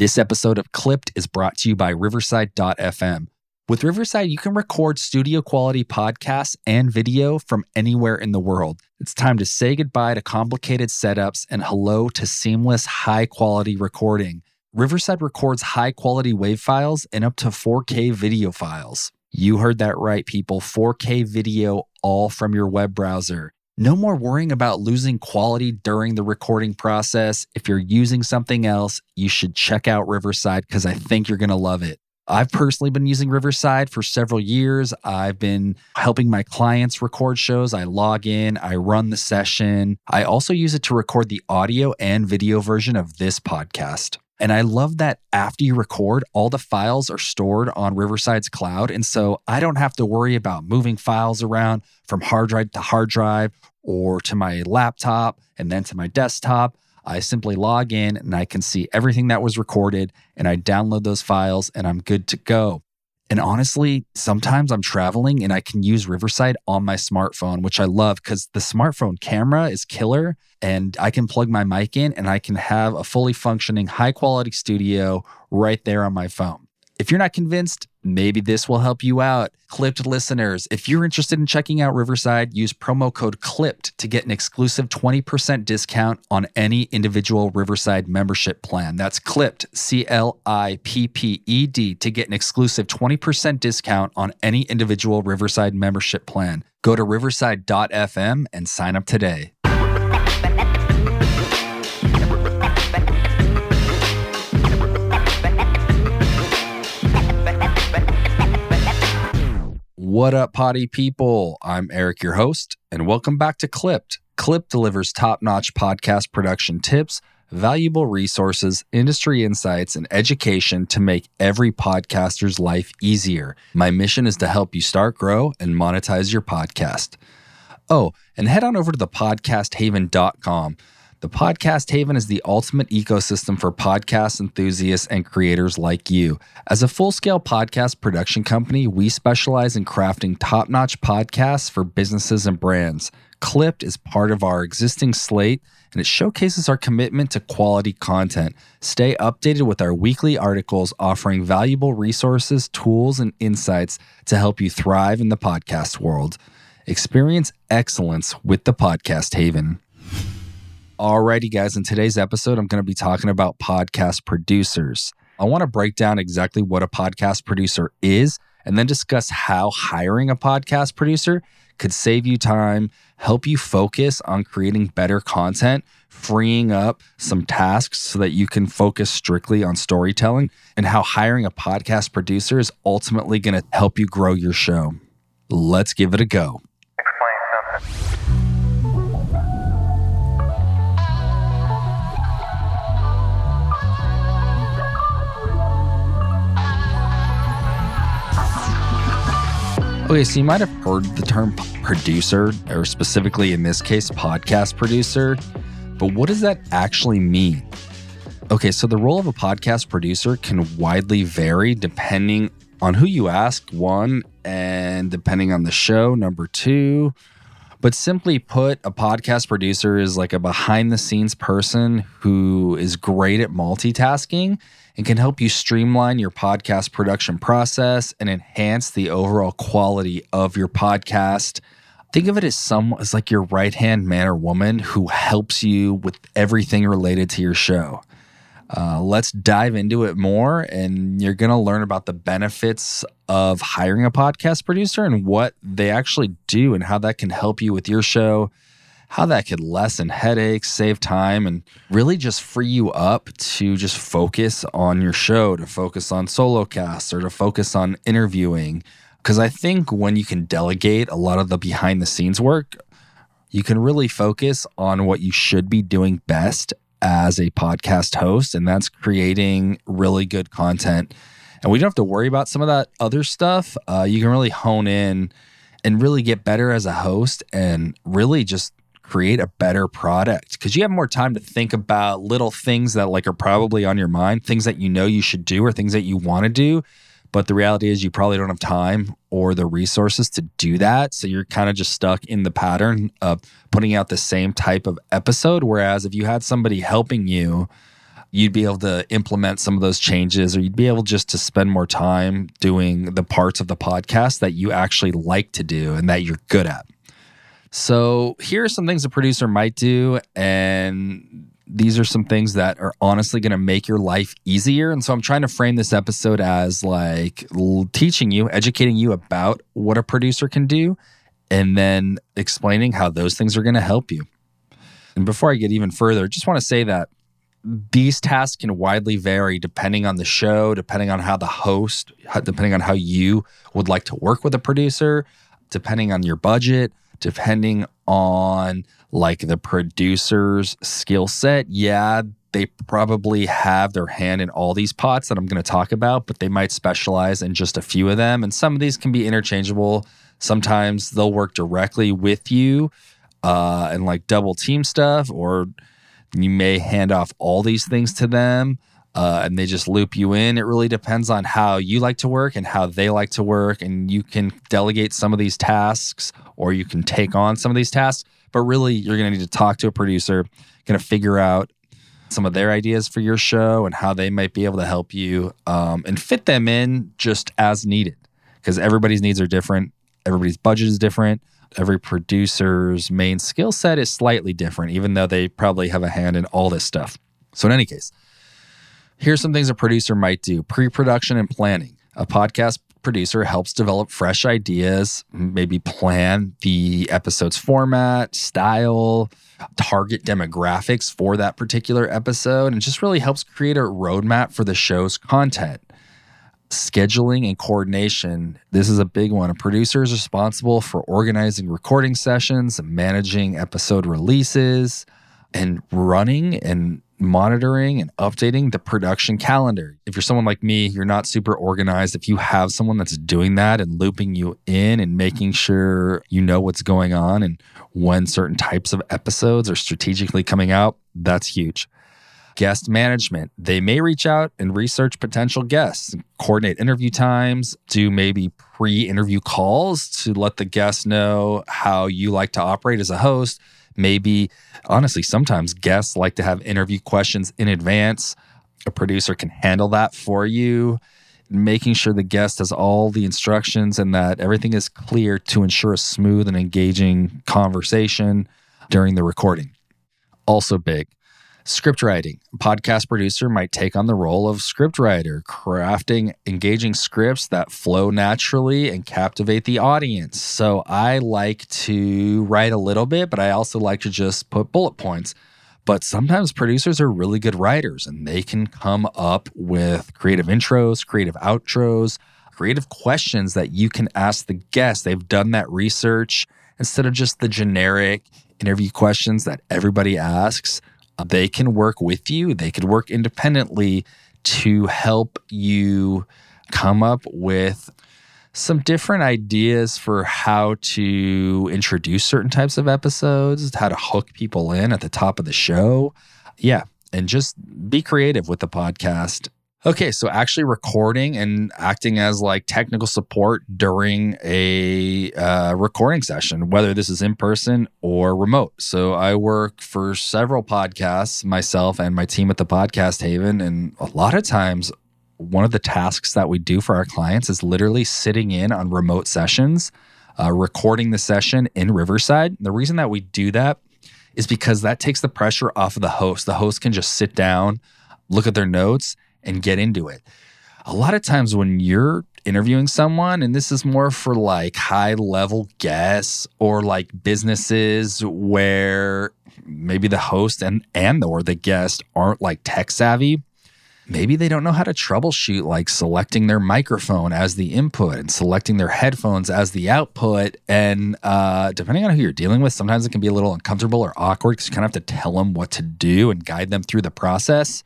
This episode of Clipped is brought to you by Riverside.fm. With Riverside, you can record studio quality podcasts and video from anywhere in the world. It's time to say goodbye to complicated setups and hello to seamless, high quality recording. Riverside records high quality WAV files and up to 4K video files. You heard that right, people 4K video all from your web browser. No more worrying about losing quality during the recording process. If you're using something else, you should check out Riverside because I think you're going to love it. I've personally been using Riverside for several years. I've been helping my clients record shows. I log in, I run the session. I also use it to record the audio and video version of this podcast. And I love that after you record, all the files are stored on Riverside's cloud. And so I don't have to worry about moving files around from hard drive to hard drive or to my laptop and then to my desktop. I simply log in and I can see everything that was recorded and I download those files and I'm good to go. And honestly, sometimes I'm traveling and I can use Riverside on my smartphone, which I love because the smartphone camera is killer and I can plug my mic in and I can have a fully functioning high quality studio right there on my phone. If you're not convinced, maybe this will help you out. Clipped listeners, if you're interested in checking out Riverside, use promo code CLIPPED to get an exclusive 20% discount on any individual Riverside membership plan. That's CLIPPED, C L I P P E D, to get an exclusive 20% discount on any individual Riverside membership plan. Go to riverside.fm and sign up today. What up, potty people? I'm Eric, your host, and welcome back to Clipped. Clip delivers top notch podcast production tips, valuable resources, industry insights, and education to make every podcaster's life easier. My mission is to help you start, grow, and monetize your podcast. Oh, and head on over to thepodcasthaven.com. The Podcast Haven is the ultimate ecosystem for podcast enthusiasts and creators like you. As a full scale podcast production company, we specialize in crafting top notch podcasts for businesses and brands. Clipped is part of our existing slate and it showcases our commitment to quality content. Stay updated with our weekly articles offering valuable resources, tools, and insights to help you thrive in the podcast world. Experience excellence with the Podcast Haven. Alrighty, guys, in today's episode, I'm going to be talking about podcast producers. I want to break down exactly what a podcast producer is and then discuss how hiring a podcast producer could save you time, help you focus on creating better content, freeing up some tasks so that you can focus strictly on storytelling, and how hiring a podcast producer is ultimately going to help you grow your show. Let's give it a go. Explain something. Okay, so you might have heard the term producer, or specifically in this case, podcast producer, but what does that actually mean? Okay, so the role of a podcast producer can widely vary depending on who you ask, one, and depending on the show, number two. But simply put, a podcast producer is like a behind the scenes person who is great at multitasking and can help you streamline your podcast production process and enhance the overall quality of your podcast. Think of it as some as like your right hand man or woman who helps you with everything related to your show. Uh, let's dive into it more, and you're going to learn about the benefits of hiring a podcast producer and what they actually do and how that can help you with your show how that could lessen headaches, save time, and really just free you up to just focus on your show, to focus on solo casts or to focus on interviewing. Because I think when you can delegate a lot of the behind the scenes work, you can really focus on what you should be doing best as a podcast host, and that's creating really good content. And we don't have to worry about some of that other stuff. Uh, you can really hone in and really get better as a host and really just create a better product because you have more time to think about little things that like are probably on your mind, things that you know you should do or things that you want to do. But the reality is you probably don't have time or the resources to do that. So you're kind of just stuck in the pattern of putting out the same type of episode. Whereas if you had somebody helping you, you'd be able to implement some of those changes or you'd be able just to spend more time doing the parts of the podcast that you actually like to do and that you're good at. So, here are some things a producer might do and these are some things that are honestly going to make your life easier. And so I'm trying to frame this episode as like teaching you, educating you about what a producer can do, and then explaining how those things are going to help you. And before I get even further, I just want to say that these tasks can widely vary depending on the show, depending on how the host, depending on how you would like to work with a producer, depending on your budget, depending on like the producer's skill set. Yeah, they probably have their hand in all these pots that I'm going to talk about, but they might specialize in just a few of them. And some of these can be interchangeable. Sometimes they'll work directly with you uh, and like double team stuff, or you may hand off all these things to them uh, and they just loop you in. It really depends on how you like to work and how they like to work. And you can delegate some of these tasks or you can take on some of these tasks. But really, you're going to need to talk to a producer, going to figure out some of their ideas for your show and how they might be able to help you um, and fit them in just as needed because everybody's needs are different, everybody's budget is different every producer's main skill set is slightly different, even though they probably have a hand in all this stuff. So, in any case, here's some things a producer might do pre production and planning. A podcast producer helps develop fresh ideas, maybe plan the episode's format, style, target demographics for that particular episode, and just really helps create a roadmap for the show's content scheduling and coordination. This is a big one. A producer is responsible for organizing recording sessions, managing episode releases, and running and monitoring and updating the production calendar. If you're someone like me, you're not super organized. If you have someone that's doing that and looping you in and making sure you know what's going on and when certain types of episodes are strategically coming out, that's huge guest management. They may reach out and research potential guests, coordinate interview times, do maybe pre interview calls to let the guests know how you like to operate as a host. Maybe, honestly, sometimes guests like to have interview questions in advance. A producer can handle that for you, making sure the guest has all the instructions and that everything is clear to ensure a smooth and engaging conversation during the recording. Also, big Script writing. Podcast producer might take on the role of script writer, crafting engaging scripts that flow naturally and captivate the audience. So I like to write a little bit, but I also like to just put bullet points. But sometimes producers are really good writers and they can come up with creative intros, creative outros, creative questions that you can ask the guest. They've done that research instead of just the generic interview questions that everybody asks they can work with you, they could work independently to help you come up with some different ideas for how to introduce certain types of episodes, how to hook people in at the top of the show. Yeah. And just be creative with the podcast Okay, so actually recording and acting as like technical support during a uh, recording session, whether this is in person or remote. So I work for several podcasts myself and my team at the Podcast Haven. And a lot of times, one of the tasks that we do for our clients is literally sitting in on remote sessions, uh, recording the session in Riverside. The reason that we do that is because that takes the pressure off of the host. The host can just sit down, look at their notes, and get into it. A lot of times when you're interviewing someone, and this is more for like high level guests or like businesses where maybe the host and and or the guest aren't like tech savvy maybe they don't know how to troubleshoot like selecting their microphone as the input and selecting their headphones as the output and uh, depending on who you're dealing with sometimes it can be a little uncomfortable or awkward because you kind of have to tell them what to do and guide them through the process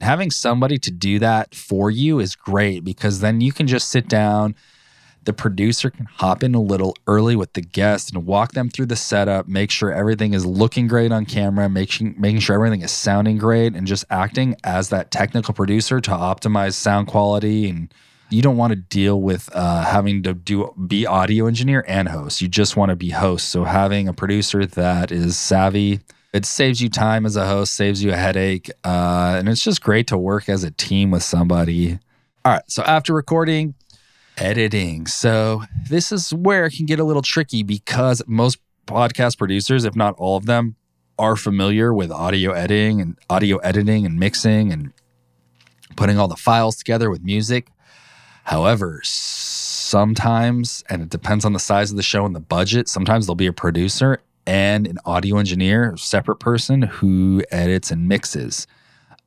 having somebody to do that for you is great because then you can just sit down. The producer can hop in a little early with the guest and walk them through the setup, make sure everything is looking great on camera, making making sure everything is sounding great, and just acting as that technical producer to optimize sound quality. And you don't want to deal with uh, having to do be audio engineer and host. You just want to be host. So having a producer that is savvy It saves you time as a host, saves you a headache, uh, and it's just great to work as a team with somebody. All right, so after recording, editing. So this is where it can get a little tricky because most podcast producers, if not all of them, are familiar with audio editing and audio editing and mixing and putting all the files together with music. However, sometimes, and it depends on the size of the show and the budget, sometimes there'll be a producer and an audio engineer, separate person who edits and mixes.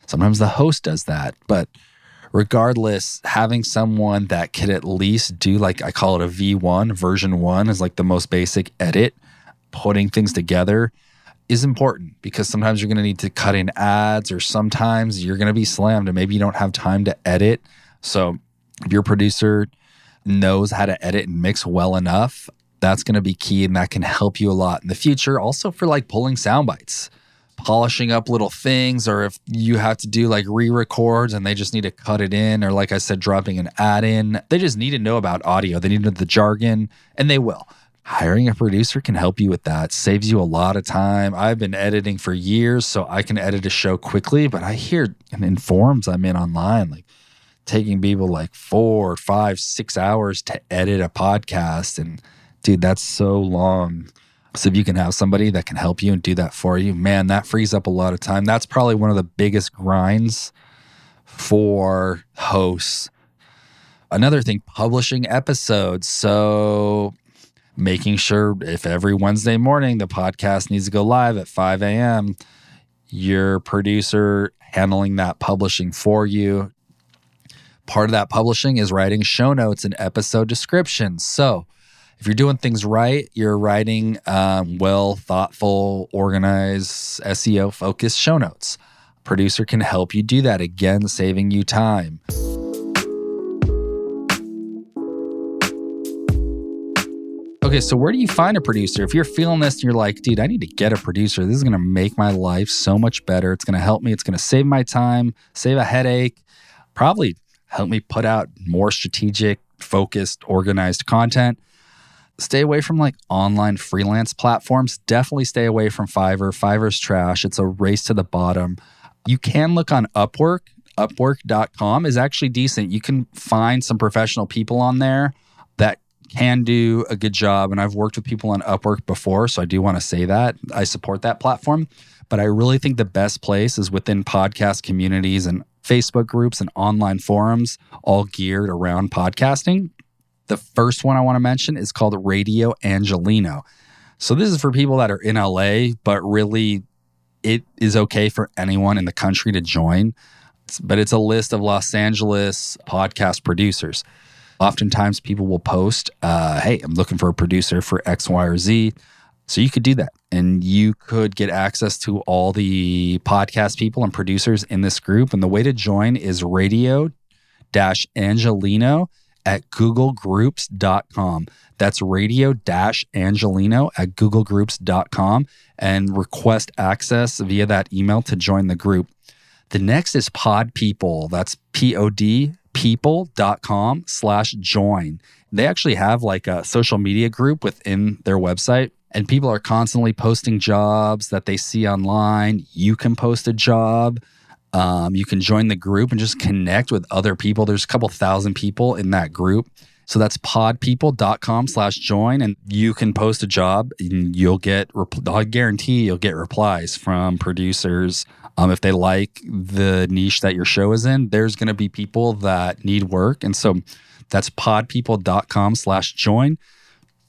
Sometimes the host does that, but regardless, having someone that could at least do like I call it a V1, version one is like the most basic edit, putting things together is important because sometimes you're going to need to cut in ads or sometimes you're going to be slammed and maybe you don't have time to edit. So if your producer knows how to edit and mix well enough, that's going to be key and that can help you a lot in the future. Also for like pulling sound bites polishing up little things or if you have to do like re-records and they just need to cut it in or like I said dropping an ad in they just need to know about audio. They need to know the jargon and they will. Hiring a producer can help you with that. Saves you a lot of time. I've been editing for years so I can edit a show quickly but I hear in forums I'm in online like taking people like four five six hours to edit a podcast and dude that's so long so if you can have somebody that can help you and do that for you, man, that frees up a lot of time. That's probably one of the biggest grinds for hosts. Another thing, publishing episodes. So making sure if every Wednesday morning the podcast needs to go live at 5 a.m., your producer handling that publishing for you. Part of that publishing is writing show notes and episode descriptions. So if you're doing things right, you're writing um, well, thoughtful, organized, SEO focused show notes. Producer can help you do that, again, saving you time. Okay, so where do you find a producer? If you're feeling this and you're like, dude, I need to get a producer. This is to make my life so much better. It's to help me. It's to save my time, save a headache, probably help me put out more strategic, focused, organized content stay away from like online freelance platforms. Definitely stay away from Fiverr. Fiverr's trash. It's a race to the bottom. You can look on Upwork. Upwork.com is actually decent. You can find some professional people on there that can do a good job. And I've worked with people on Upwork before. So I do want to say that. I support that platform. But I really think the best place is within podcast communities and Facebook groups and online forums, all geared around podcasting. The first one I want to mention is called Radio Angelino. So this is for people that are in LA, but really it is okay for anyone in the country to join. But it's a list of Los Angeles podcast producers. Oftentimes people will post, uh, hey, I'm looking for a producer for X, Y, or Z. So you could do that and you could get access to all the podcast people and producers in this group. And the way to join is radio dash Angelino at googlegroups.com. That's radio Angelino at googlegroups.com and request access via that email to join the group. The next is Pod People. That's P O D people.com slash join. They actually have like a social media group within their website and people are constantly posting jobs that they see online. You can post a job. Um, you can join the group and just connect with other people. There's a couple thousand people in that group. So that's podpeople.com slash join. And you can post a job and you'll get, I guarantee you'll get replies from producers. Um, if they like the niche that your show is in, there's going to be people that need work. And so that's podpeople.com slash join.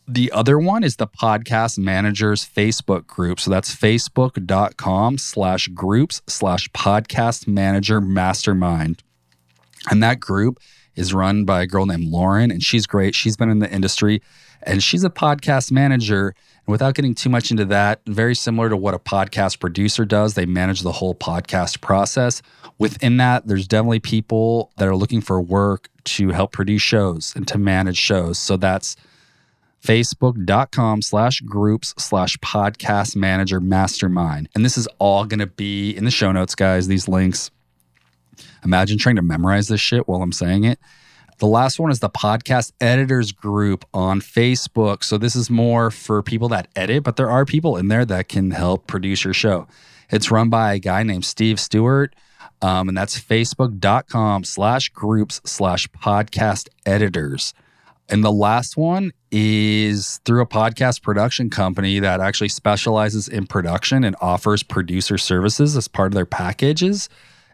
The other one is the podcast managers Facebook group. So that's facebook.com slash groups slash podcast manager mastermind. And that group is run by a girl named Lauren, and she's great. She's been in the industry and she's a podcast manager. And without getting too much into that, very similar to what a podcast producer does, they manage the whole podcast process. Within that, there's definitely people that are looking for work to help produce shows and to manage shows. So that's facebook.com slash groups slash podcast manager mastermind. And this is all going to be in the show notes, guys, these links. Imagine trying to memorize this shit while I'm saying it. The last one is the podcast editors group on Facebook. So this is more for people that edit, but there are people in there that can help produce your show. It's run by a guy named Steve Stewart. Um, and that's facebook.com slash groups slash podcast editors. And the last one is through a podcast production company that actually specializes in production and offers producer services as part of their packages.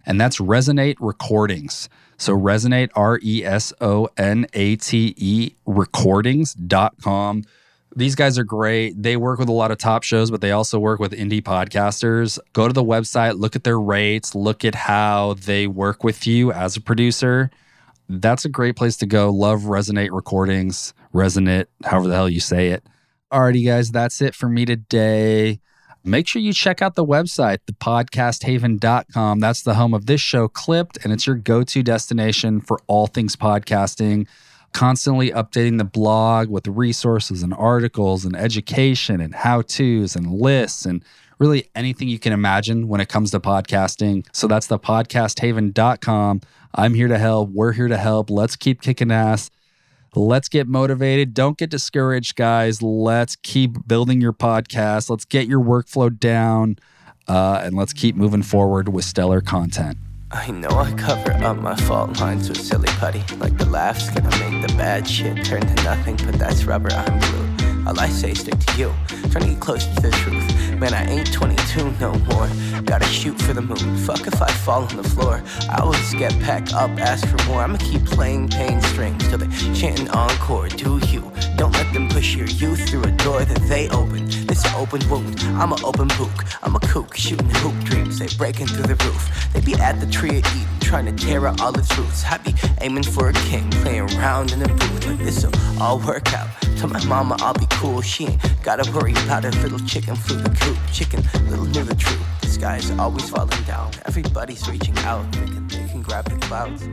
And that's Resonate Recordings. So Resonate, R E S O N A T E, recordings.com. These guys are great. They work with a lot of top shows, but they also work with indie podcasters. Go to the website, look at their rates, look at how they work with you as a producer. That's a great place to go. Love Resonate Recordings, Resonate, however the hell you say it. Alrighty, guys, that's it for me today. Make sure you check out the website, thepodcasthaven.com. That's the home of this show, Clipped, and it's your go to destination for all things podcasting constantly updating the blog with resources and articles and education and how to's and lists and really anything you can imagine when it comes to podcasting. So that's the podcasthaven.com. I'm here to help. We're here to help. Let's keep kicking ass. Let's get motivated. Don't get discouraged, guys. Let's keep building your podcast. Let's get your workflow down. Uh, and let's keep moving forward with stellar content. I know I cover up my fault lines with silly putty. Like the laughs gonna make the bad shit turn to nothing, but that's rubber, I'm glue. All I say stick to you, trying to get closer to the truth. Man, I ain't 22 no more. Gotta shoot for the moon. Fuck if I fall on the floor. I always get back up, ask for more. I'ma keep playing pain strings till they chanting encore. Do you? Don't let them push your youth through a door that they open. This open wound. I'm an open book. I'm a kook shooting hoop dreams. They breaking through the roof. They be at the tree of Eden, trying to tear out all its roots. I be aiming for a king, playing around in a booth. like this'll all work out. Tell my mama I'll be cool. She ain't gotta worry about a little chicken flew the coop. Chicken, little knew the truth. This guy's always falling down. Everybody's reaching out, thinking they can grab the clouds.